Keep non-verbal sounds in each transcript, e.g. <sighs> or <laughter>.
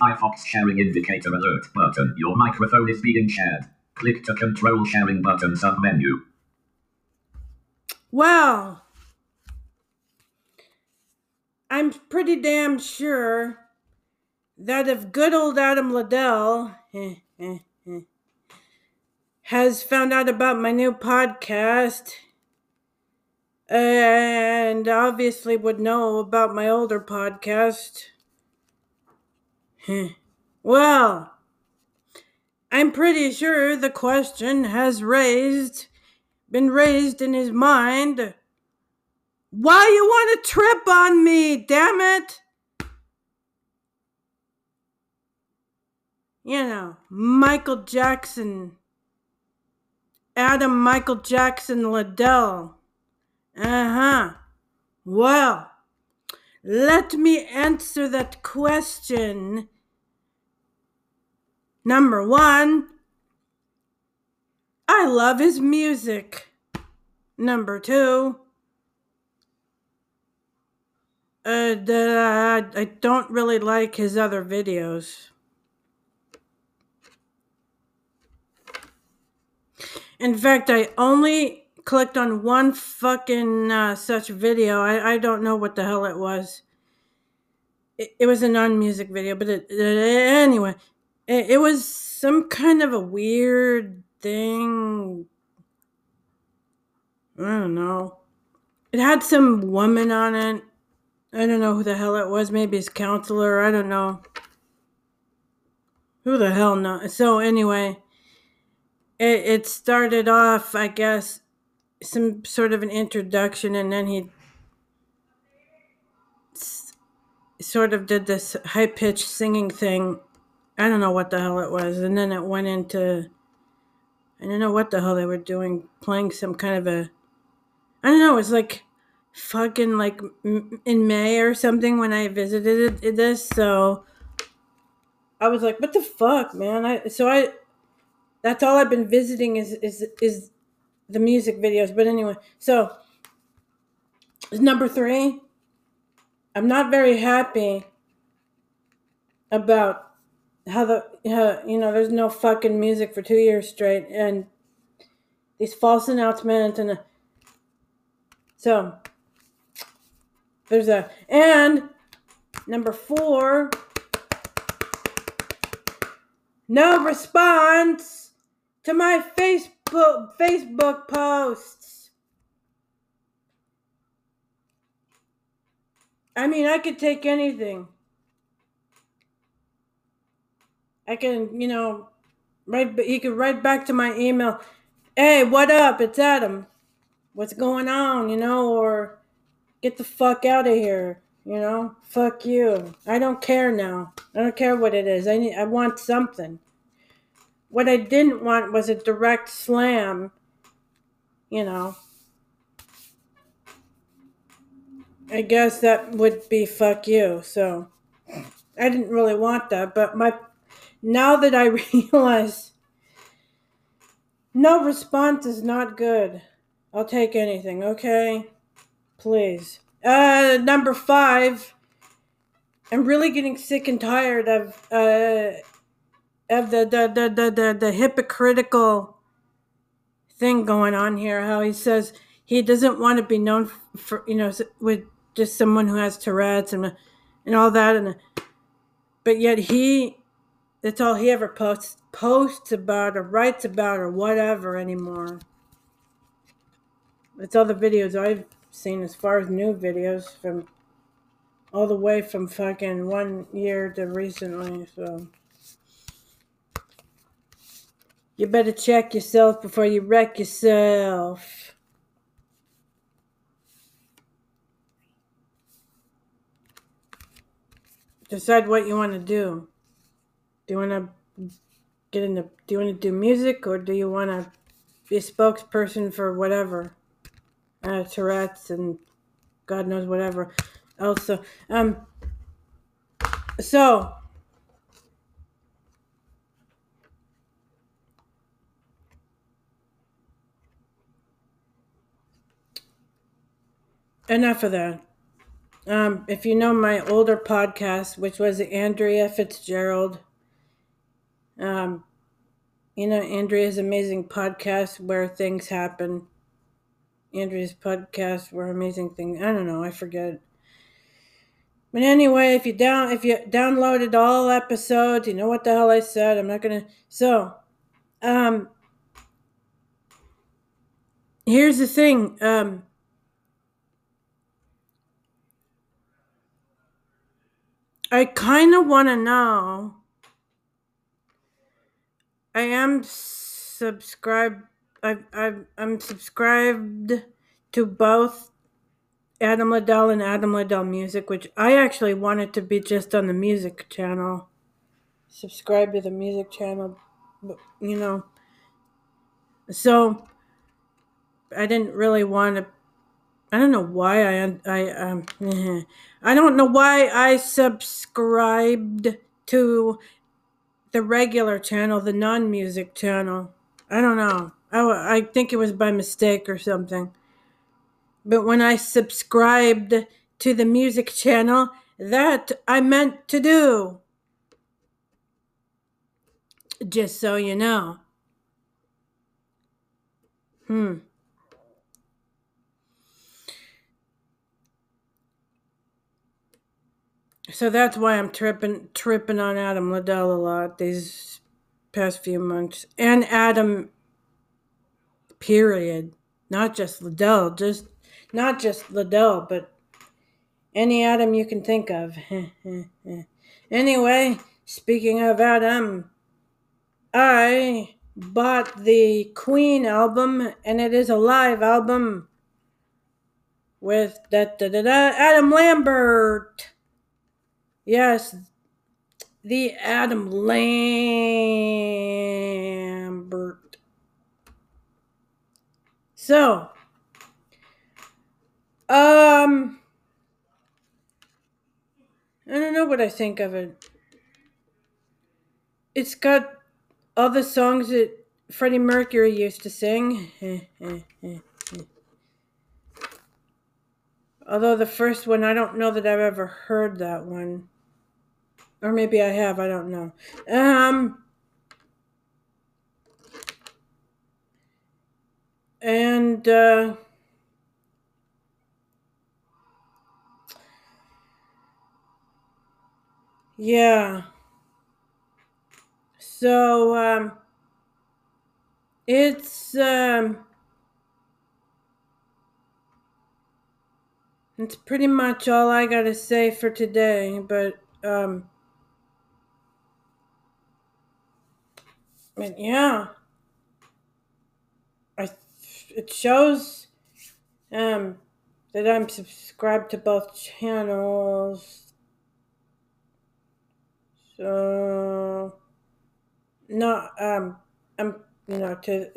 Firefox sharing indicator alert button. Your microphone is being shared. Click to control sharing button submenu. Well, I'm pretty damn sure that if good old Adam Liddell eh, <laughs> eh, eh, has found out about my new podcast and obviously would know about my older podcast. <laughs> well, I'm pretty sure the question has raised been raised in his mind. Why you want to trip on me, damn it? You know, Michael Jackson. Adam Michael Jackson Liddell. Uh huh. Well, let me answer that question. Number one, I love his music. Number two, uh, I don't really like his other videos. In fact, I only clicked on one fucking uh, such video. I, I don't know what the hell it was. It, it was a non music video, but it, it, anyway, it, it was some kind of a weird thing. I don't know. It had some woman on it. I don't know who the hell it was. Maybe his counselor. I don't know. Who the hell knows? So anyway, it, it started off, I guess, some sort of an introduction, and then he sort of did this high pitched singing thing. I don't know what the hell it was, and then it went into I don't know what the hell they were doing, playing some kind of a I don't know. It was like fucking like in May or something when I visited this. So I was like, "What the fuck, man?" I so I that's all I've been visiting is is is the music videos. But anyway, so number three. I'm not very happy about how the how, you know there's no fucking music for two years straight and these false announcements and so there's a and number four no response to my facebook Facebook posts. I mean, I could take anything. I can, you know, write. He could write back to my email. Hey, what up? It's Adam. What's going on? You know, or get the fuck out of here. You know, fuck you. I don't care now. I don't care what it is. I need. I want something. What I didn't want was a direct slam, you know. I guess that would be fuck you. So I didn't really want that, but my now that I <laughs> realize no response is not good. I'll take anything, okay? Please. Uh number 5 I'm really getting sick and tired of uh of the the, the, the, the, the hypocritical thing going on here. How he says he doesn't want to be known for you know with just someone who has Tourette's and and all that, and but yet he that's all he ever posts posts about or writes about or whatever anymore. It's all the videos I've seen as far as new videos from all the way from fucking one year to recently, so. You better check yourself before you wreck yourself. Decide what you want to do. Do you want to get into? Do you want to do music or do you want to be a spokesperson for whatever? Uh, Tourette's and God knows whatever. Also, um, so enough of that. Um, if you know my older podcast, which was Andrea Fitzgerald, um, you know Andrea's amazing podcast where things happen. Andrea's podcast where amazing things. I don't know. I forget. But anyway, if you down if you downloaded all episodes, you know what the hell I said. I'm not gonna. So, um, here's the thing. Um, I kind of want to know. I am subscribed. I I'm subscribed to both Adam Liddell and Adam Liddell Music, which I actually wanted to be just on the music channel. Subscribe to the music channel, you know. So I didn't really want to. I don't know why I I um <laughs> I don't know why I subscribed to the regular channel, the non-music channel. I don't know. I, I think it was by mistake or something. But when I subscribed to the music channel, that I meant to do. Just so you know. Hmm. So that's why I'm tripping tripping on Adam Liddell a lot these past few months. And Adam period. Not just Liddell, just not just Liddell, but any Adam you can think of. <laughs> anyway, speaking of Adam, I bought the Queen album, and it is a live album with da da da da Adam Lambert. Yes, the Adam Lambert. So, um, I don't know what I think of it. It's got all the songs that Freddie Mercury used to sing. <laughs> Although the first one, I don't know that I've ever heard that one. Or maybe I have, I don't know. Um, and, uh, yeah. So, um, it's, um, it's pretty much all I got to say for today, but, um, And yeah, I it shows um that I'm subscribed to both channels. So not um I'm you know to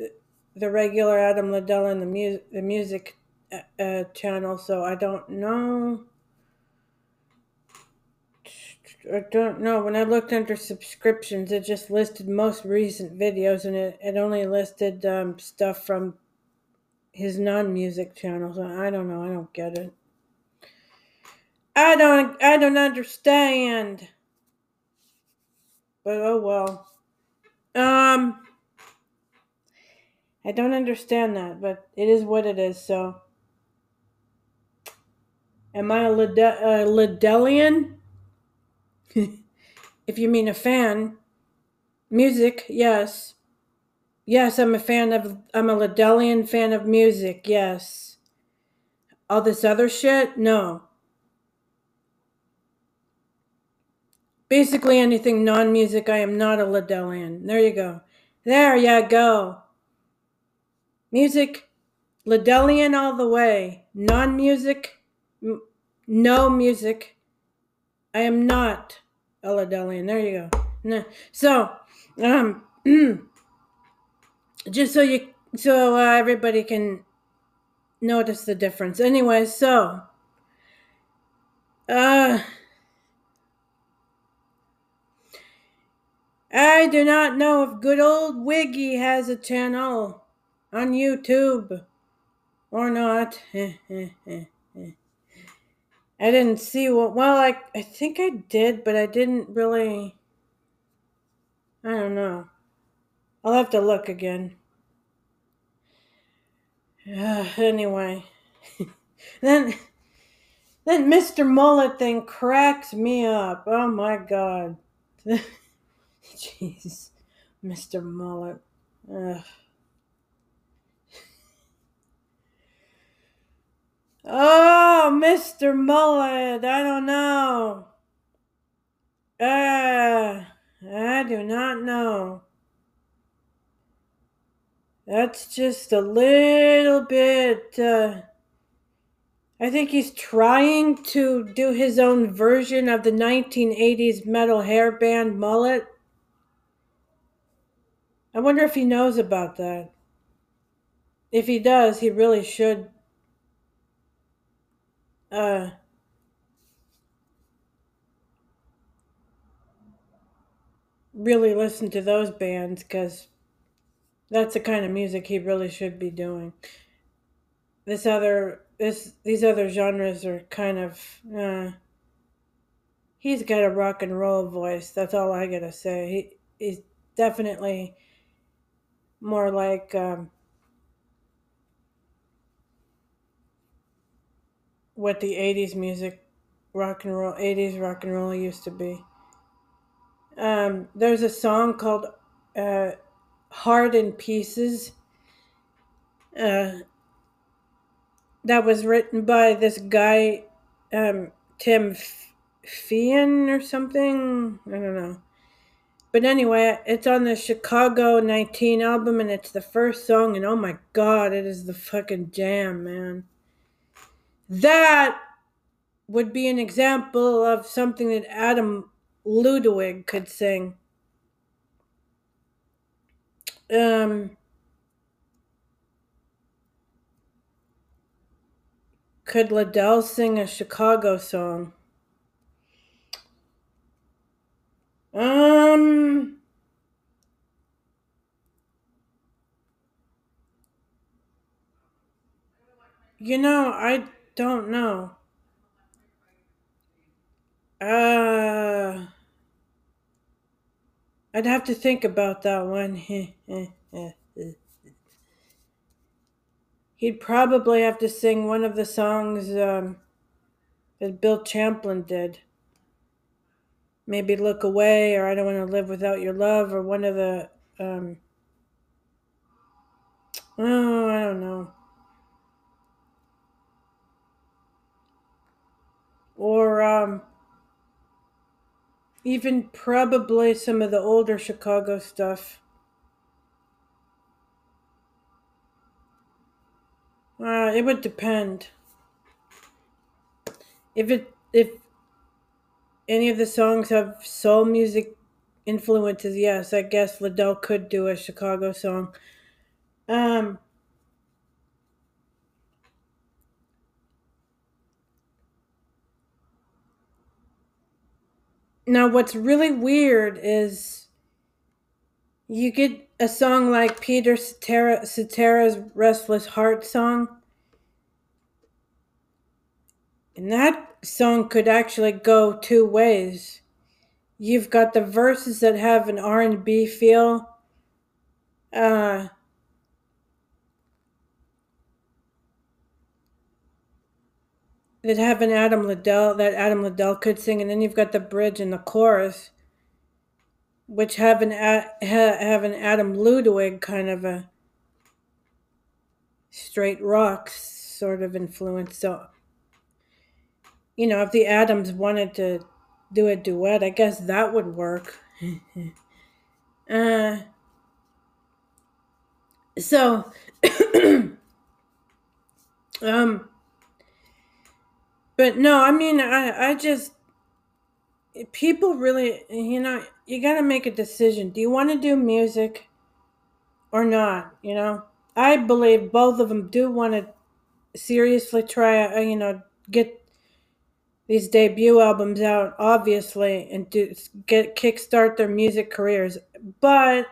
the regular Adam Liddell and the music the music uh, uh, channel. So I don't know. I don't know. When I looked under subscriptions, it just listed most recent videos, and it, it only listed um, stuff from his non-music channels. I don't know. I don't get it. I don't. I don't understand. But oh well. Um. I don't understand that, but it is what it is. So. Am I a Liddellian? <laughs> if you mean a fan, music, yes. Yes, I'm a fan of, I'm a Liddellian fan of music, yes. All this other shit, no. Basically, anything non music, I am not a Liddellian. There you go. There you go. Music, Liddellian all the way. Non music, m- no music. I am not Elidelian. There you go. So, um, <clears throat> just so you, so uh, everybody can notice the difference. Anyway, so, uh, I do not know if good old Wiggy has a channel on YouTube or not. <laughs> I didn't see what. Well, I I think I did, but I didn't really. I don't know. I'll have to look again. Uh, <sighs> anyway, <laughs> then then Mr. Mullet thing cracks me up. Oh my god. <laughs> Jeez, Mr. Mullet. Ugh. Oh, Mr. Mullet, I don't know. Uh, I do not know. That's just a little bit. Uh, I think he's trying to do his own version of the 1980s metal hair band mullet. I wonder if he knows about that. If he does, he really should uh, really listen to those bands because that's the kind of music he really should be doing. This other this these other genres are kind of uh, he's got a rock and roll voice. That's all I gotta say. He he's definitely more like um, what the 80s music rock and roll 80s rock and roll used to be. Um, there's a song called uh, heart in pieces. Uh, that was written by this guy um, tim Feehan or something? I don't know. But anyway it's on the chicago 19 album and it's the first song and oh my god it is the fucking jam man that would be an example of something that Adam Ludwig could sing. Um, could Liddell sing a Chicago song? Um, you know, I don't know. Uh, I'd have to think about that one. <laughs> He'd probably have to sing one of the songs um, that Bill Champlin did. Maybe Look Away, or I Don't Want to Live Without Your Love, or one of the. Um, oh, I don't know. Or um, even probably some of the older Chicago stuff. Uh, it would depend. If it if any of the songs have soul music influences, yes, I guess Liddell could do a Chicago song. Um, now, what's really weird is you get a song like Peter Cetera, Cetera's Restless Heart song. And that song could actually go two ways. You've got the verses that have an R&B feel. Uh, that have an Adam Liddell that Adam Liddell could sing, and then you've got the bridge and the chorus, which have an have an Adam Ludwig kind of a straight rock sort of influence. So, you know, if the Adams wanted to do a duet, I guess that would work. <laughs> uh, so, <clears throat> um but no, I mean, I, I just, people really, you know, you got to make a decision. Do you want to do music or not? You know, I believe both of them do want to seriously try, uh, you know, get these debut albums out, obviously, and do get kickstart their music careers. But,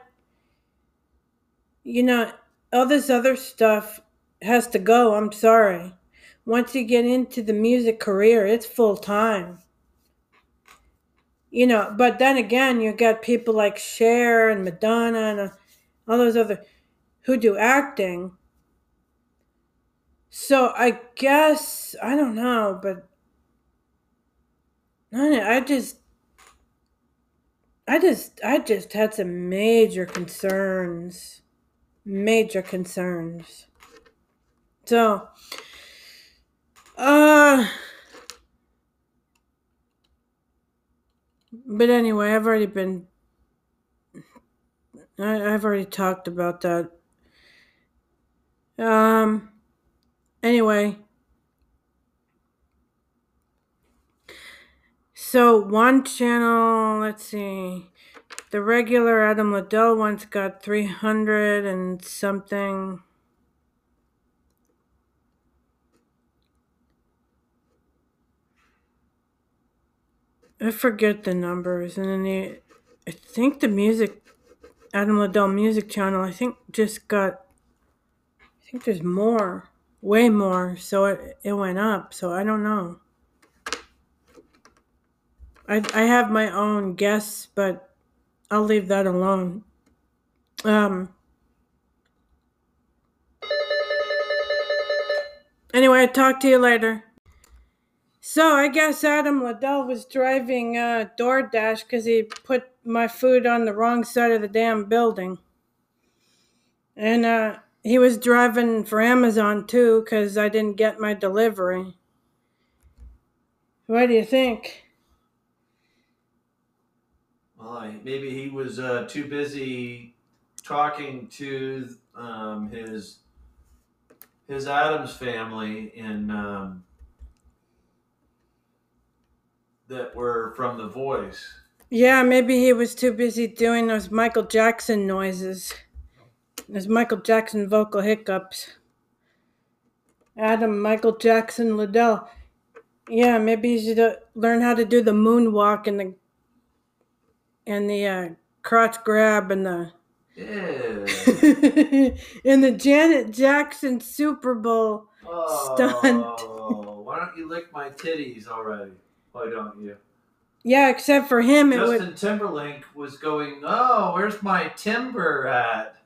you know, all this other stuff has to go. I'm sorry once you get into the music career, it's full time. You know, but then again, you got people like Cher and Madonna and uh, all those other who do acting. So I guess I don't know, but I just I just I just had some major concerns. Major concerns. So uh but anyway, I've already been I, I've already talked about that. Um anyway, So one channel, let's see, the regular Adam Liddell one's got 300 and something. I forget the numbers. And then the, I think the music, Adam Liddell music channel, I think just got, I think there's more, way more. So it, it went up. So I don't know. I, I have my own guess, but I'll leave that alone. Um, anyway, I'll talk to you later. So I guess Adam Liddell was driving uh, DoorDash because he put my food on the wrong side of the damn building. And uh, he was driving for Amazon too because I didn't get my delivery. What do you think? Well, maybe he was uh, too busy talking to um, his his Adams family in um, that were from The Voice. Yeah, maybe he was too busy doing those Michael Jackson noises, those Michael Jackson vocal hiccups. Adam Michael Jackson Liddell. Yeah, maybe he should uh, learn how to do the moonwalk and the and the uh, crotch grab and the yeah. <laughs> and the Janet Jackson Super Bowl oh, stunt. why don't you lick my titties already? Why don't you? Yeah, except for him, it Justin would. Timberlake was going, "Oh, where's my timber at?"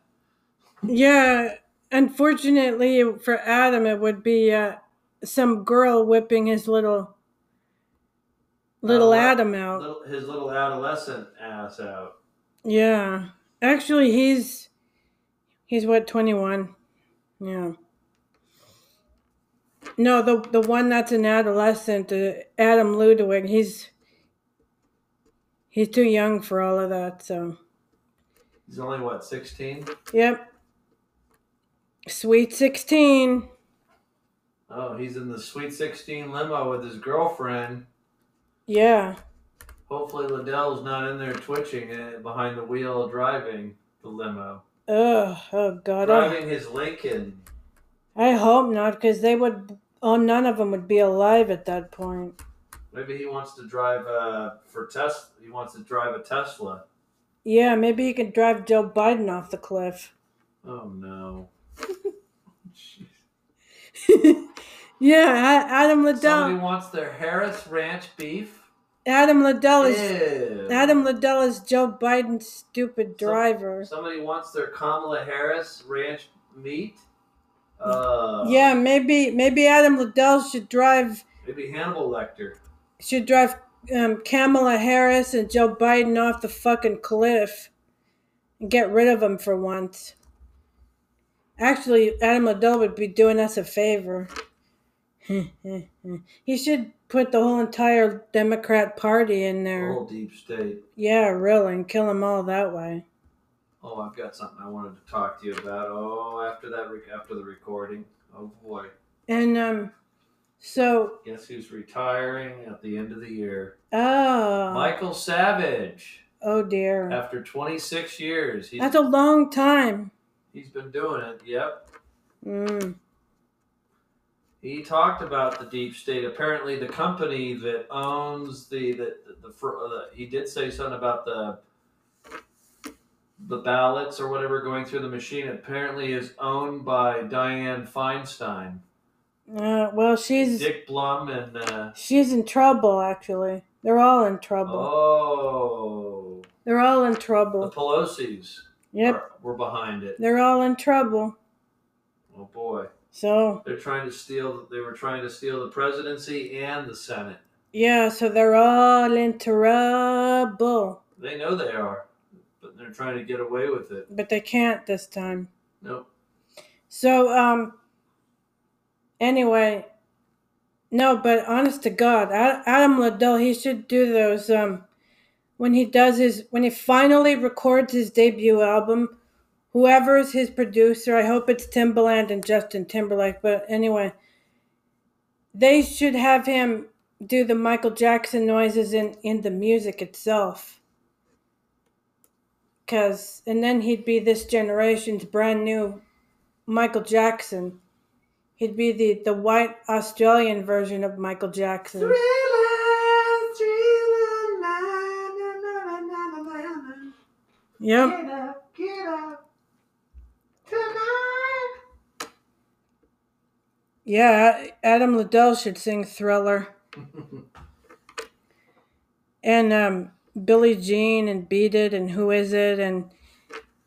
Yeah, unfortunately for Adam, it would be uh, some girl whipping his little little Uh, Adam out. Little, his little adolescent ass out. Yeah. Actually, he's he's what 21. Yeah. No, the the one that's an adolescent, uh, Adam Ludwig, he's he's too young for all of that, so. He's only what, sixteen? Yep. Sweet 16. Oh, he's in the Sweet Sixteen limo with his girlfriend. Yeah. Hopefully, Liddell's not in there twitching behind the wheel driving the limo. Ugh, oh god. I, Driving his Lincoln. I hope not cuz they would oh none of them would be alive at that point. Maybe he wants to drive uh, for Tesla. He wants to drive a Tesla. Yeah, maybe he could drive Joe Biden off the cliff. Oh no. <laughs> Yeah, Adam Liddell. Somebody wants their Harris Ranch beef. Adam Liddell is Ew. Adam Liddell is Joe Biden's stupid Some- driver. Somebody wants their Kamala Harris ranch meat. Uh, yeah, maybe maybe Adam Liddell should drive Maybe Hannibal Lecter. should drive um, Kamala Harris and Joe Biden off the fucking cliff and get rid of them for once. Actually, Adam Liddell would be doing us a favor. <laughs> he should put the whole entire Democrat Party in there. Whole deep state. Yeah, really, and kill them all that way. Oh, I've got something I wanted to talk to you about. Oh, after that, rec- after the recording. Oh boy, And um, so guess who's retiring at the end of the year? oh, Michael Savage. oh dear, After 26 years, he's that's a long time. he's been doing it. Yep. Mm. He talked about the deep state. Apparently, the company that owns the the the, the, uh, the he did say something about the the ballots or whatever going through the machine. Apparently, is owned by Dianne Feinstein. Uh, well, she's Dick Blum and uh, she's in trouble. Actually, they're all in trouble. oh, They're all in trouble. the. Pelosi's Yep, are, were behind it. they're all in trouble. Oh boy, So they're trying to steal. They were trying to steal the presidency and the Senate. yeah, so they're all in trouble, They know they are, they're trying to get away with it. but they can't this time. Nope. So um. Anyway, no, but honest to God, Adam Liddell, he should do those um. When he does his, when he finally records his debut album, whoever's his producer, I hope it's Timbaland and Justin Timberlake. But anyway, they should have him do the Michael Jackson noises in in the music itself. Cause and then he'd be this generation's brand new Michael Jackson. He'd be the the white Australian version of Michael Jackson. Yep. Get up, get up. Tonight. Yeah, Adam Liddell should sing Thriller. <laughs> And um, Billie Jean and Beat It and Who Is It and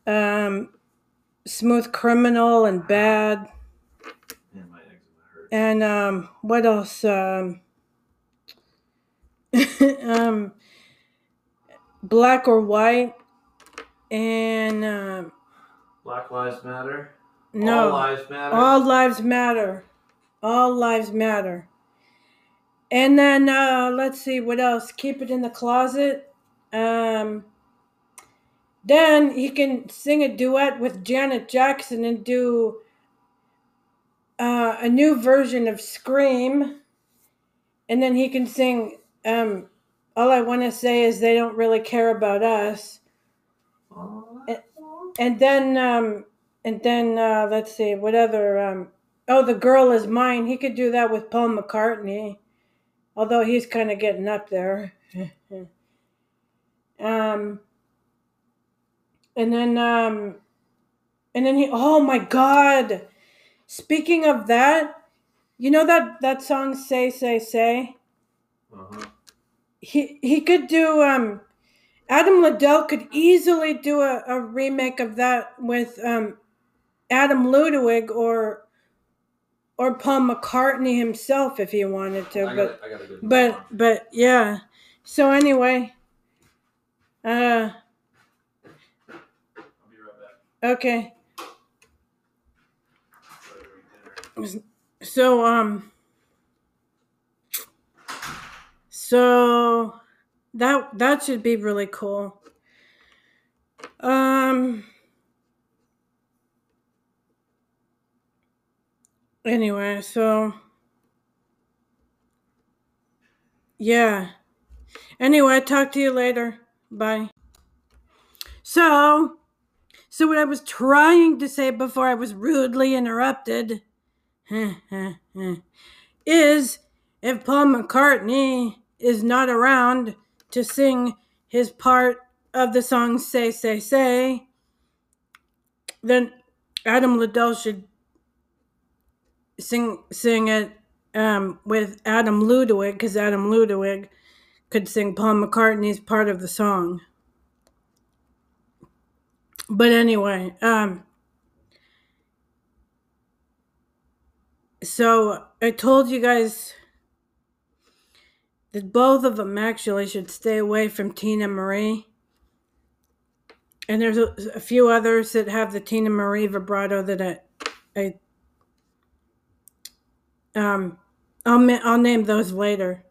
um, Smooth Criminal and Bad. Man, my eczema hurts. And um, what else? Um, <laughs> um, Black or White. And um, Black Lives Matter. no. All Lives Matter. All lives matter. All lives matter. And then uh, let's see what else. Keep it in the closet. Um, then he can sing a duet with Janet Jackson and do uh, a new version of Scream. And then he can sing. Um, all I want to say is they don't really care about us. Eh, And then, um, and then uh, let's see what other. Um, oh, the girl is mine. He could do that with Paul McCartney, although he's kind of getting up there. <laughs> um, and then, um, and then he. Oh my God! Speaking of that, you know that that song "Say Say Say." Uh-huh. he he could do um Adam Liddell could easily do a, a remake of that with um Adam Ludwig or or Paul McCartney himself if he wanted to but got, I got a good but but yeah so anyway uh right okay. Try to eat dinner. so um so that that should be really cool. Um anyway so yeah. Anyway talk to you later bye. So so what i was trying to say before i was rudely interrupted <laughs> is if Paul McCartney is not around to sing his part of the song Say, Say, Say, then Adam Liddell should sing sing it um, with Adam Ludwig because Adam Ludwig could sing Paul McCartney's part of the song. But anyway, um, so I told you guys that both of them actually should stay away from Teena Marie. And there's a, a few others that have the Teena Marie vibrato that I, I um, I'll I'll name those later.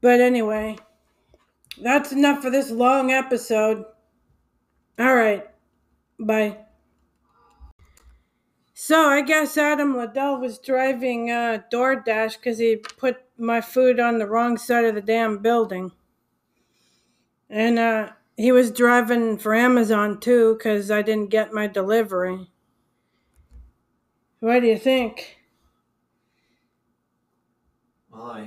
But anyway, that's enough for this long episode. All right, bye. So I guess Adam Liddell was driving uh, DoorDash because he put my food on the wrong side of the damn building, and uh, he was driving for Amazon too because I didn't get my delivery. What do you think?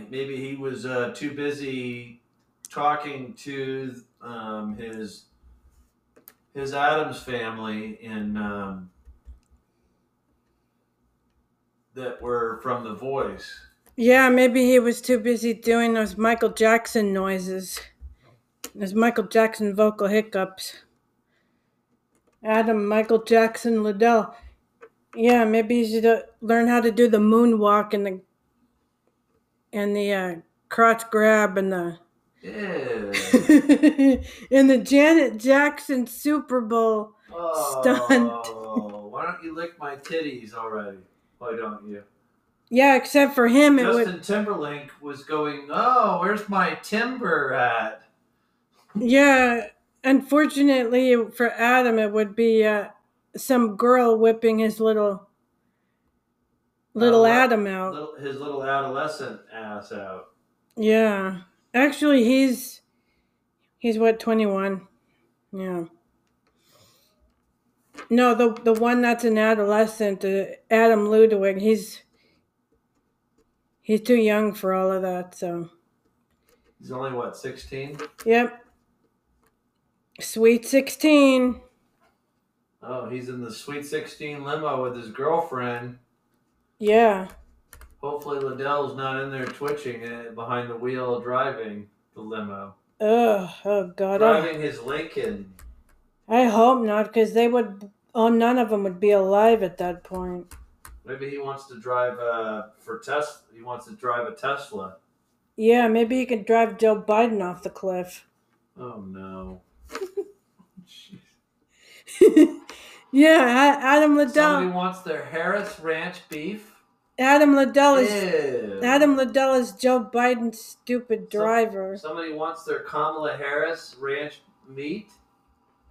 Maybe he was uh, too busy talking to um, his his Adams family in um, that were from The Voice. Yeah, maybe he was too busy doing those Michael Jackson noises. Those Michael Jackson vocal hiccups. Adam Michael Jackson Liddell. Yeah, maybe he should uh, learn how to do the moonwalk and the and the uh, crotch grab and the Yeah. <laughs> and the Janet Jackson Super Bowl. Oh, why don't you lick my titties already? Why don't you? Yeah, except for him, it Justin would. Timberlake was going, Oh, where's my timber at? <laughs> Yeah, unfortunately for Adam, it would be uh, some girl whipping his little little Oh, Adam out. Little, his little adolescent ass out. Yeah, actually, he's he's what twenty one. Yeah. No, the the one that's an adolescent, uh, Adam Ludwig. He's he's too young for all of that. So, He's only what, 16? yep. Sweet sixteen. Oh, he's in the Sweet 16 limo with his girlfriend. Yeah. Hopefully, Liddell's not in there twitching behind the wheel driving the limo. Ugh. Oh God. I, Driving his Lincoln. I hope not, because they would. Oh, none of them would be alive at that point. Maybe he wants to drive uh, for Tesla. He wants to drive a Tesla. Yeah, maybe he could drive Joe Biden off the cliff. Oh no. <laughs> Yeah, Adam Somebody Liddell. wants their Harris Ranch beef. Adam Liddell is Ew. Adam Liddell is Joe Biden's stupid Some- driver. Somebody wants their Kamala Harris ranch meat. <laughs>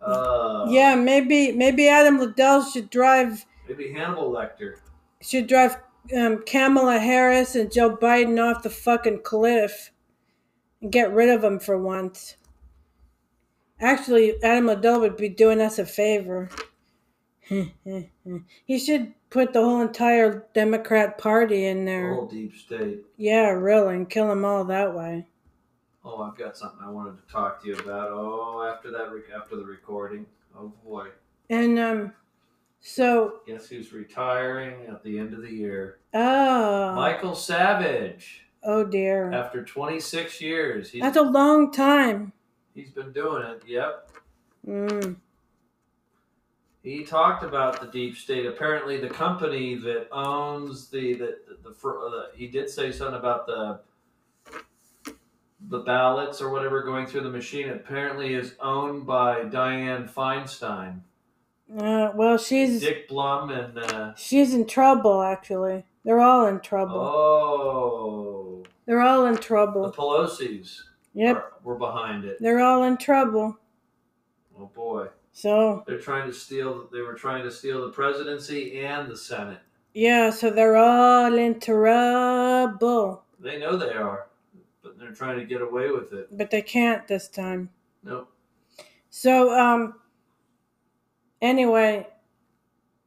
Uh, Yeah, maybe maybe Adam Liddell should drive Maybe Hannibal Lecter. should drive um, Kamala Harris and Joe Biden off the fucking cliff and get rid of them for once. Actually, Adam Liddell would be doing us a favor. <laughs> he should put the whole entire Democrat Party in there. Whole deep state. Yeah, really, and kill them all that way. Oh, I've got something I wanted to talk to you about. Oh, after that, after the recording. Oh boy, And um, so guess who's retiring at the end of the year? oh, Michael Savage. oh dear, After 26 years, he's that's a long time. he's been doing it. Yep. Mm. He talked about the deep state. Apparently, the company that owns the the the, the, uh, he did say something about the the ballots or whatever going through the machine. Apparently, is owned by Dianne Feinstein, Uh, well, she's Dick Blum, and uh, she's in trouble. Actually, they're all in trouble. oh, They're all in trouble. the. Pelosi's Yep, are, were behind it. they're all in trouble. Oh boy, So they're trying to steal. They were trying to steal the presidency and the Senate. yeah, so they're all in trouble, They know they are, but they're trying to get away with it. but they can't this time. Nope. So um. Anyway,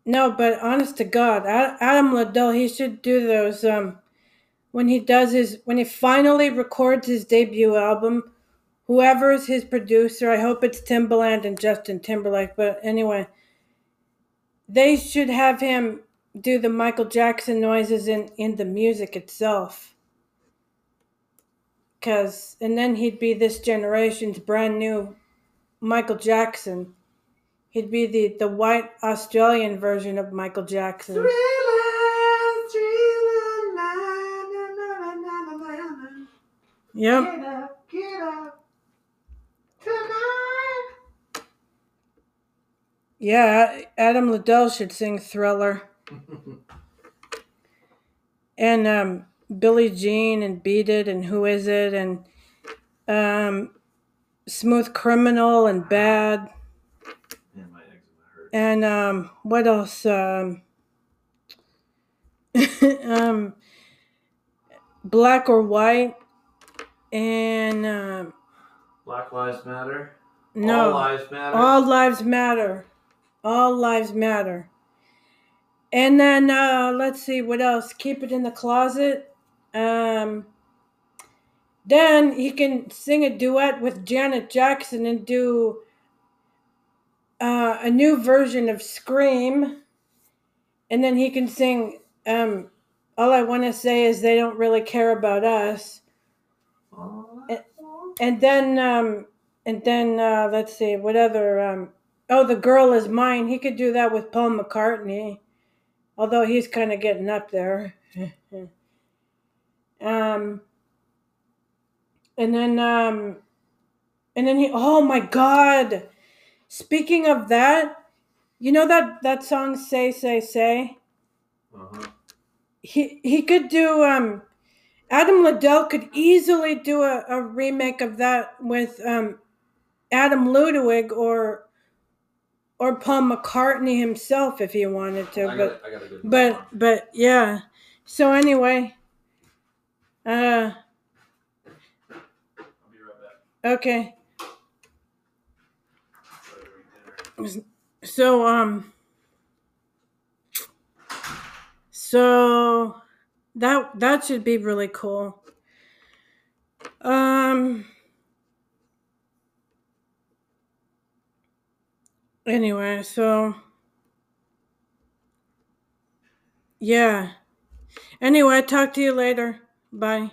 no, but honest to God, Adam Liddell, he should do those um. When he does his, when he finally records his debut album, whoever is his producer, I hope it's Timbaland and Justin Timberlake, but anyway, they should have him do the Michael Jackson noises in, in the music itself. Cause and then he'd be this generation's brand new Michael Jackson. He'd be the, the white Australian version of Michael Jackson. Yep. Get up, get up. Tonight. Yeah, Adam Liddell should sing Thriller. <laughs> And um, Billie Jean and Beat It and Who Is It and um, Smooth Criminal and Bad. Man, my eczema hurts. And um, what else? Um, <laughs> um, Black or White. And um, Black Lives Matter. no. All Lives Matter. All lives matter. All lives matter. And then uh, let's see what else. Keep it in the closet. Um, then he can sing a duet with Janet Jackson and do uh, a new version of Scream. And then he can sing um, all I want to say is they don't really care about us. Eh, And then, um, and then uh, let's see, what other? Um, oh, the girl is mine. He could do that with Paul McCartney, although he's kind of getting up there. <laughs> um, and then, um, and then he. Oh my God! Speaking of that, you know that that song "Say Say Say." uh-huh. He he could do. Um, Adam Liddell could easily do a, a remake of that with um, Adam Ludwig or or Paul McCartney himself if he wanted to. I, but got, I got a good but but yeah. So anyway, uh, I'll be right back. okay. Try to eat dinner. So um, so that that should be really cool. Um. Anyway, so yeah. Anyway, talk to you later. Bye.